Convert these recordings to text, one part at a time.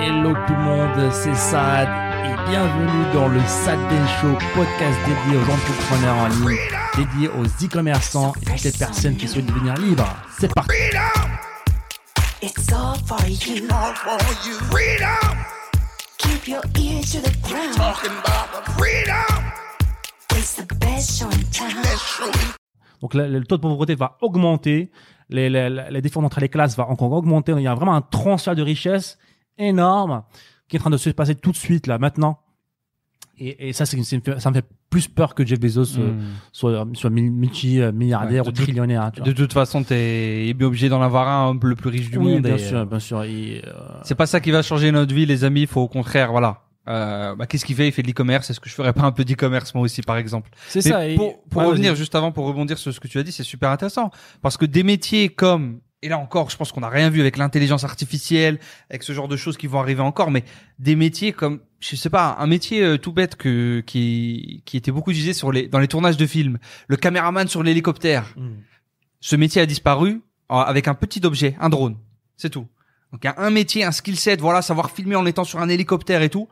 Hello tout le monde, c'est Sad et bienvenue dans le Sad Show, podcast dédié aux entrepreneurs en ligne, dédié aux e-commerçants et toutes les personnes qui souhaitent devenir libres. C'est parti. It's all for you. all for you. Freedom, Keep your ears to the ground. talking about the freedom. It's the best show in town. Let's show you. Donc le, le taux de pauvreté va augmenter, les, les, les différences entre les classes va encore augmenter. Il y a vraiment un transfert de richesse énorme qui est en train de se passer tout de suite là maintenant. Et, et ça, c'est, ça me fait plus peur que Jeff Bezos euh, Hmm. soit, soit mul- multi-milliardaire Ouais, ou de- trillionnaire. tu vois. De toute façon, t'es bien obligé d'en avoir un le plus riche du oui, monde. bien et, sûr, euh, bien sûr. Et, euh, C'est pas ça qui va changer notre vie, les amis. Il faut au contraire, voilà. Euh, bah, qu'est-ce qu'il fait? Il fait de l'e-commerce. Est-ce que je ferais pas un peu d'e-commerce moi aussi, par exemple? C'est ça. et- pour, pour Ouais, revenir juste avant, pour rebondir sur ce que tu as dit, c'est super intéressant parce que des métiers comme et là encore, je pense qu'on n'a rien vu avec l'intelligence artificielle, avec ce genre de choses qui vont arriver encore, mais des métiers comme, je sais pas, un métier euh, tout bête que qui qui était beaucoup utilisé sur les dans les tournages de films, le caméraman sur l'hélicoptère. Mm. Ce métier a disparu avec un petit objet, un drone, c'est tout. Donc il y a un métier, un skill set, voilà, savoir filmer en étant sur un hélicoptère et tout,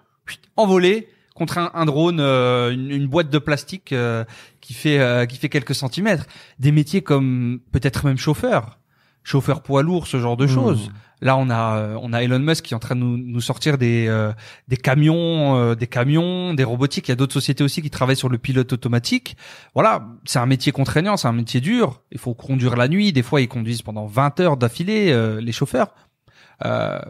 envolé contre un, un drone, euh, une, une boîte de plastique euh, qui fait euh, qui fait quelques centimètres. Des métiers comme peut-être même chauffeur, chauffeur poids lourd, ce genre de choses. Là, on a euh, on a Elon Musk qui est en train de nous, nous sortir des euh, des camions, euh, des camions, des robotiques. Il y a d'autres sociétés aussi qui travaillent sur le pilote automatique. Voilà, c'est un métier contraignant, c'est un métier dur. Il faut conduire la nuit. Des fois, ils conduisent pendant 20 heures d'affilée euh, les chauffeurs. Euh,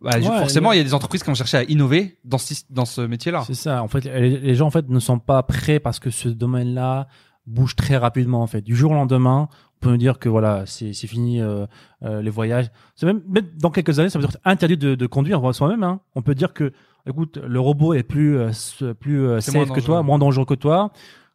bah, Ouais, forcément, il y a des entreprises qui vont chercher à innover dans ce dans ce métier-là. C'est ça. En fait, les, les gens en fait ne sont pas prêts parce que ce domaine-là bouge très rapidement. En fait, du jour au lendemain, peut nous dire que voilà, c'est c'est fini euh, euh, les voyages. C'est même, même dans quelques années, ça veut dire interdit de, de conduire soi-même. Hein. On peut dire que, écoute, le robot est plus euh, plus euh, safe que toi, moins dangereux que toi.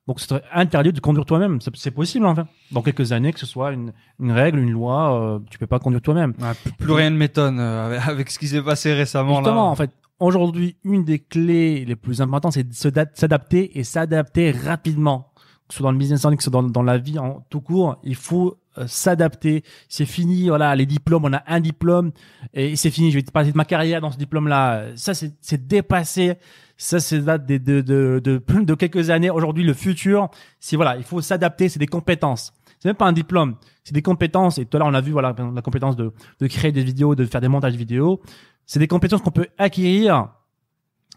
Donc, c'est interdit de conduire toi-même. C'est- possible, en fait. Dans quelques années, que ce soit une, une règle, une loi, euh, tu peux pas conduire toi-même. Ouais, plus, plus rien ne m'étonne euh, avec- ce qui s'est passé récemment Justement, là. en fait, aujourd'hui, une des clés les plus importantes, c'est de s'adapter et s'adapter rapidement. Que soit dans le business en soit dans, la vie en tout court, il faut euh, s'adapter. C'est fini, voilà, les diplômes, on a un diplôme et c'est fini. Je vais te parler de ma carrière dans ce diplôme-là. Ça, c'est dépassé. Ça, c'est date de, de, de, de, de, quelques années. Aujourd'hui, le futur, c'est voilà, il faut s'adapter. C'est des compétences. C'est même pas un diplôme, c'est des compétences. Et tout à l'heure, on a vu voilà la compétence de, de créer des vidéos, de faire des montages vidéo. C'est des compétences qu'on peut acquérir.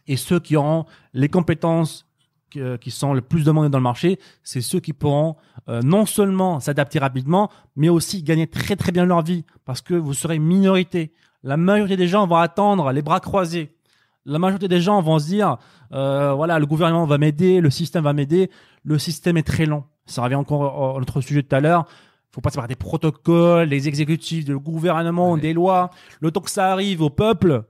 Et ceux qui auront les compétences qui sont le plus demandées dans le marché, c'est ceux qui pourront euh, non seulement s'adapter rapidement, mais aussi gagner très très bien leur vie, parce que vous serez minorité. La majorité des gens vont attendre les bras croisés. La majorité des gens vont se dire, euh, voilà, le gouvernement va m'aider, le système va m'aider. Le système est très long. Ça revient encore à notre sujet de tout à l'heure. Il faut passer par des protocoles, des exécutifs, du gouvernement, Ouais. des lois. Le temps que ça arrive au peuple,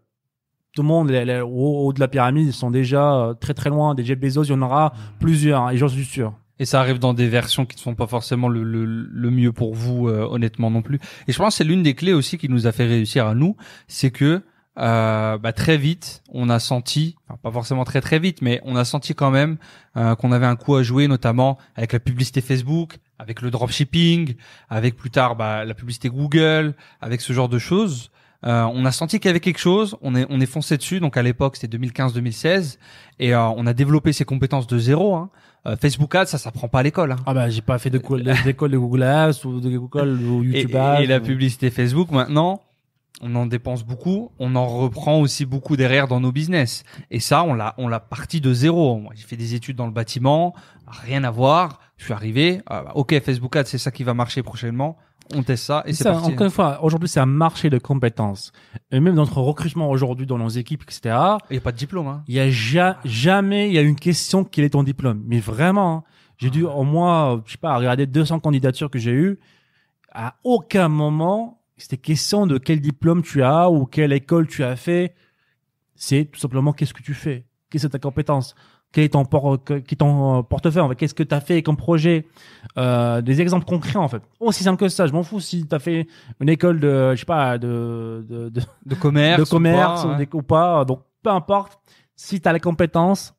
tout le monde, les- les- au haut de la pyramide, ils sont déjà euh, très très loin. Des Jeff Bezos, il y en aura plusieurs, hein, et j'en suis sûr. Et ça arrive dans des versions qui ne sont pas forcément le, le, le mieux pour vous, euh, honnêtement non plus. Et je pense que c'est l'une des clés aussi qui nous a fait réussir à nous, c'est que euh, bah, très vite, on a senti, enfin, pas forcément très très vite, mais on a senti quand même euh, qu'on avait un coup à jouer, notamment avec la publicité Facebook, avec le dropshipping, avec plus tard bah, la publicité Google, avec ce genre de choses. Euh, on a senti qu'il y avait quelque chose, on est on est foncé dessus. Donc à l'époque c'était 2015-2016 et euh, on a développé ses compétences de zéro. Hein. Euh, Facebook Ads, ça s'apprend pas à l'école. Hein. Ah bah j'ai pas fait d'école de Google Ads ou de Google ou YouTube et- Ads. et la publicité Facebook maintenant, on en dépense beaucoup, on en reprend aussi beaucoup derrière dans nos business. Et ça, on l'a on l'a parti de zéro. Moi, j'ai fait des études dans le bâtiment, rien à voir. Je suis arrivé, bah, ok Facebook Ads, c'est ça qui va marcher prochainement. On teste ça et c'est parti. encore une fois, aujourd'hui c'est un marché de compétences. Et même dans notre recrutement aujourd'hui dans nos équipes, etc. Il y a pas de diplôme. Hein. Il y a ja- jamais il y a une question quel est ton diplôme. Mais vraiment, hein, j'ai dû au moins, je sais pas, regarder 200 candidatures que j'ai eues. À aucun moment c'était question de quel diplôme tu as ou quelle école tu as fait. C'est tout simplement qu'est-ce que tu fais, quelle est ta compétence, quel est ton, por- quel est ton euh, portefeuille, en fait, qu'est-ce que tu as fait comme projet, euh, des exemples concrets en fait. Aussi simple que ça, je m'en fous si tu as fait une école de, je sais pas, de, de, de, De commerce. de commerce ou pas, des- ou pas. Donc, peu importe. Si tu as les compétences,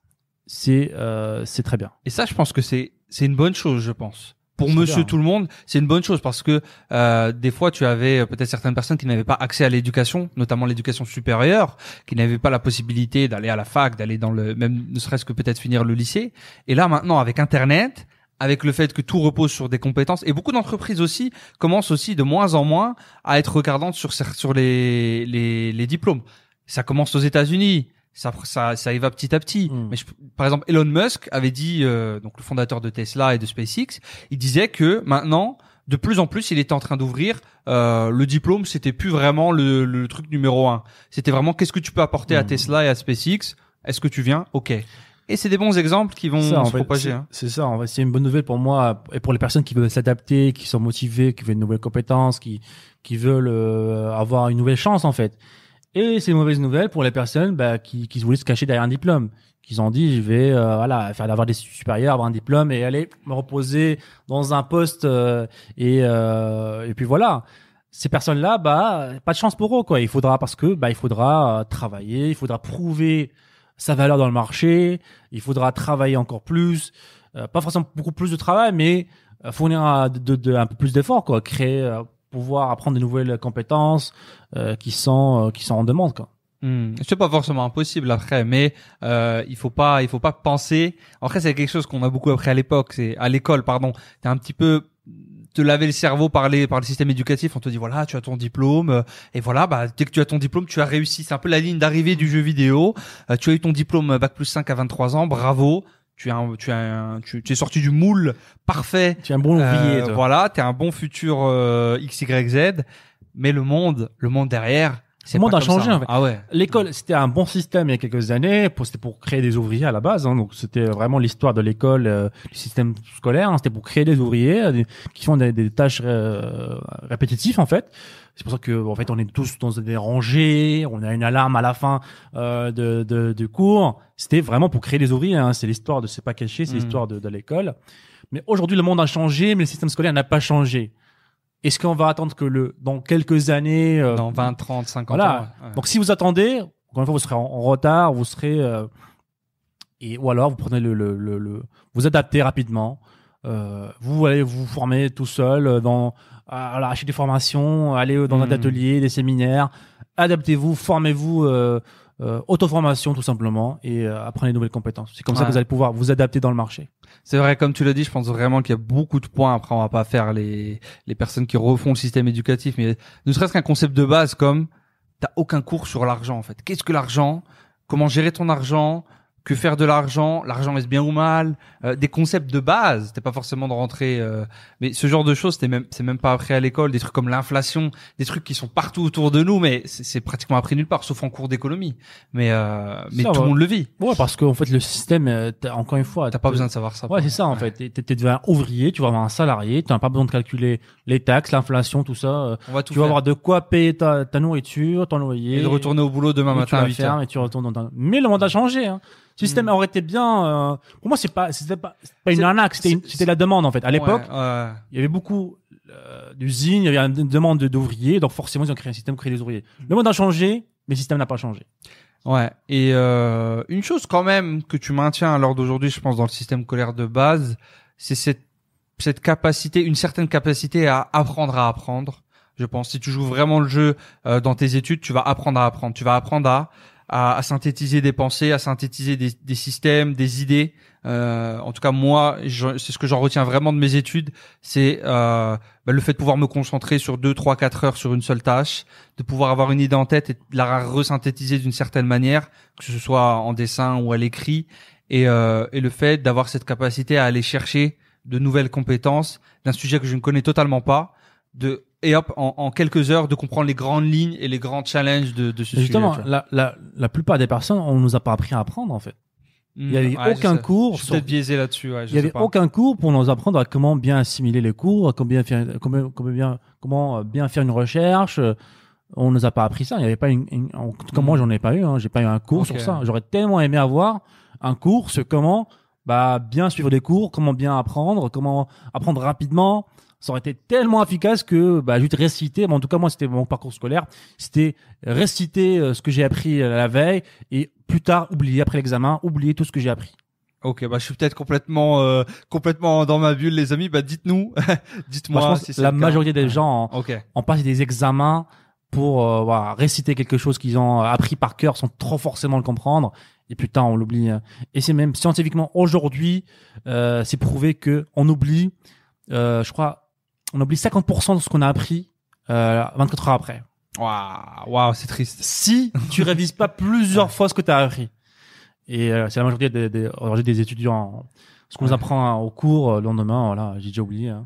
c'est euh, c'est très bien. Et ça, je pense que c'est c'est une bonne chose, je pense. Pour monsieur bien. tout le monde, c'est une bonne chose parce que euh, des fois tu avais euh, peut-être certaines personnes qui n'avaient pas accès à l'éducation, notamment l'éducation supérieure, qui n'avaient pas la possibilité d'aller à la fac, d'aller dans le même ne serait-ce que peut-être finir le lycée. Et là maintenant avec internet, avec le fait que tout repose sur des compétences et beaucoup d'entreprises aussi commencent aussi de moins en moins à être regardantes sur sur les les, les diplômes. Ça commence aux États-Unis. Ça, ça, ça y va petit à petit. Mm. Mais je- par exemple, Elon Musk avait dit, euh, donc le fondateur de Tesla et de SpaceX, il disait que maintenant, de plus en plus, il était en train d'ouvrir euh, le diplôme. C'était plus vraiment le, le truc numéro un. C'était vraiment qu'est-ce que tu peux apporter à Mm. Tesla et à SpaceX? Est-ce que tu viens? Ok. Et c'est des bons exemples qui vont Ça, se fait, propager. c'est- hein. Ça, en fait, c'est une bonne nouvelle pour moi et pour les personnes qui veulent s'adapter, qui sont motivées, qui veulent de nouvelles compétences, qui qui veulent euh, avoir une nouvelle chance en fait. Et c'est une mauvaise nouvelle pour les personnes bah, qui qui voulaient se cacher derrière un diplôme, qui ont dit je vais euh, voilà faire d'avoir des supérieurs, avoir un diplôme et aller me reposer dans un poste euh, et euh, et puis voilà. Ces personnes-là, bah pas de chance pour eux quoi. Il faudra parce que bah il faudra euh, travailler, il faudra prouver sa valeur dans le marché, il faudra travailler encore plus, euh, pas forcément beaucoup plus de travail, mais euh, fournir un, peu plus d'efforts, quoi, créer, pouvoir apprendre de nouvelles compétences euh, qui sont euh, qui sont en demande, quoi. Hmm. C'est pas forcément impossible après, mais euh, il faut pas, il faut pas penser. Après, c'est quelque chose qu'on a beaucoup appris à l'époque, c'est à l'école, pardon. T'es un petit peu te laver le cerveau par les par le système éducatif. On te dit voilà, tu as ton diplôme euh, et voilà, bah dès que tu as ton diplôme, tu as réussi. C'est un peu la ligne d'arrivée du jeu vidéo. Euh, tu as eu ton diplôme euh, bac plus 5 à 23 ans, bravo. Tu es un, tu as un- tu, tu es sorti du moule parfait. Tu es un bon ouvrier, Euh, toi. voilà, t'es un bon futur euh, XYZ. Mais le monde, le monde derrière, Le monde a changé, en fait. Ah ouais. L'école, c'était un bon système il y a quelques années. C'était pour créer des ouvriers à la base. Hein, donc, c'était vraiment l'histoire de l'école, euh, du système scolaire. hein, c'était pour créer des ouvriers euh, qui font des, des tâches euh, répétitives, en fait. C'est pour ça que, en fait, on est tous dans des rangées. On a une alarme à la fin euh, de, de, du cours. C'était vraiment pour créer des ouvriers. Hein, c'est l'histoire de c'est pas caché, c'est Mhm. l'histoire de, de l'école. Mais aujourd'hui, le monde a changé, mais le système scolaire n'a pas changé. Est-ce qu'on va attendre que le dans quelques années, euh, Dans 20, 30, 50 Voilà. ans. ouais. Donc si vous attendez, encore une fois, vous serez en, en retard, vous serez euh, et ou alors vous prenez le, le, le, le- vous adaptez rapidement. Euh, vous allez vous former tout seul euh, dans voilà, acheter des formations, aller dans un Mhm. atelier, des séminaires. Adaptez-vous, formez-vous, euh, euh, auto-formation tout simplement et euh, apprenez de nouvelles compétences. C'est comme ça que vous allez pouvoir vous adapter dans le marché. C'est vrai, comme tu l'as dit, je pense vraiment qu'il y a beaucoup de points. Après, on va pas faire les, les personnes qui refont le système éducatif, mais ne serait-ce qu'un concept de base comme t'as aucun cours sur l'argent, en fait. Qu'est-ce que l'argent? Comment gérer ton argent? Que faire de l'argent? L'argent est bien ou mal? Euh, des concepts de base. T'es pas forcément de rentrer, euh, mais ce genre de choses, t'es même, c'est même pas appris à l'école. Des trucs comme l'inflation, des trucs qui sont partout autour de nous, mais c'est pratiquement appris nulle part, sauf en cours d'économie. Mais, euh, mais Ça tout le monde le vit. Ouais, parce qu'en fait le système, euh, t'as- encore une fois, T'as pas besoin de savoir ça. Ouais, c'est ça en fait. T'es devenu un ouvrier, tu vas avoir un salarié, tu n'as pas besoin de calculer les taxes, l'inflation, tout ça. euh, On va tout Tu vas avoir de quoi payer ta, ta nourriture, ton loyer. et de retourner au boulot demain matin à vas 8 faire, heures. et tu retournes dans ta... Mais le monde a changé. Hein. Le système Mm. aurait été bien. euh, Pour moi, c'est pas, c'était pas, c'était pas une arnaque, c'était, c'était la demande en fait. À l'époque, Ouais, ouais. il y avait beaucoup euh, d'usines, il y avait une demande de- d'ouvriers, donc forcément ils ont créé un système, créé des ouvriers. Le monde a changé, mais le système n'a pas changé. Ouais. Et euh, une chose quand même que tu maintiens à l'heure d'aujourd'hui, je pense, dans le système scolaire de base, c'est cette cette capacité, une certaine capacité à apprendre à apprendre. Je pense si tu joues vraiment le jeu euh, dans tes études, tu vas apprendre à apprendre. Tu vas apprendre à à, à synthétiser des pensées, à synthétiser des, des systèmes, des idées. Euh, en tout cas, moi, c'est ce que j'en retiens vraiment de mes études, c'est euh, bah, le fait de pouvoir me concentrer sur deux, trois, quatre heures sur une seule tâche, de pouvoir avoir une idée en tête et la resynthétiser d'une certaine manière, que ce soit en dessin ou à l'écrit, et, euh, et le fait d'avoir cette capacité à aller chercher de nouvelles compétences d'un sujet que je ne connais totalement pas, de et hop en, en quelques heures de comprendre les grandes lignes et les grands challenges de, de ce Justement, sujet. vois. la, la, la plupart des personnes, on nous a pas appris à apprendre en fait. Il y avait ouais, aucun cours Je suis sur- peut-être biaisé là-dessus. Ouais, Il y avait pas. aucun cours pour nous apprendre à comment bien assimiler les cours, à combien faire, comment, comment bien, comment euh, bien faire une recherche. Euh, On nous a pas appris ça. Il y avait pas une, une- en tout cas, Mm. moi, j'en ai pas eu. Hein. J'ai pas eu un cours sur ça. J'aurais tellement aimé avoir un cours sur comment, bah, bien suivre des cours, comment bien apprendre, comment apprendre rapidement. Ça aurait été tellement efficace que, bah, juste réciter. Bon, en tout cas, moi, c'était mon parcours scolaire. C'était réciter euh, ce que j'ai appris euh, la veille et plus tard oublier après l'examen, oublier tout ce que j'ai appris. Ok, bah je suis peut-être complètement euh, complètement dans ma bulle, les amis. Bah dites-nous, Moi, dites-moi. pense si la cas. majorité des gens en, Ok. en passe des examens pour euh, voilà, réciter quelque chose qu'ils ont appris par cœur sans trop forcément le comprendre. Et putain, on l'oublie. hein. Et c'est même scientifiquement aujourd'hui, euh, c'est prouvé que on oublie, euh, je crois, on oublie 50% de ce qu'on a appris euh, 24 heures après. Waouh, waouh, c'est triste. Si tu révises pas plusieurs fois ce que tu as appris. Et euh, c'est la majorité des, des, des étudiants. Ce qu'on nous apprend hein, au cours, euh, le lendemain, voilà, j'ai déjà oublié. hein.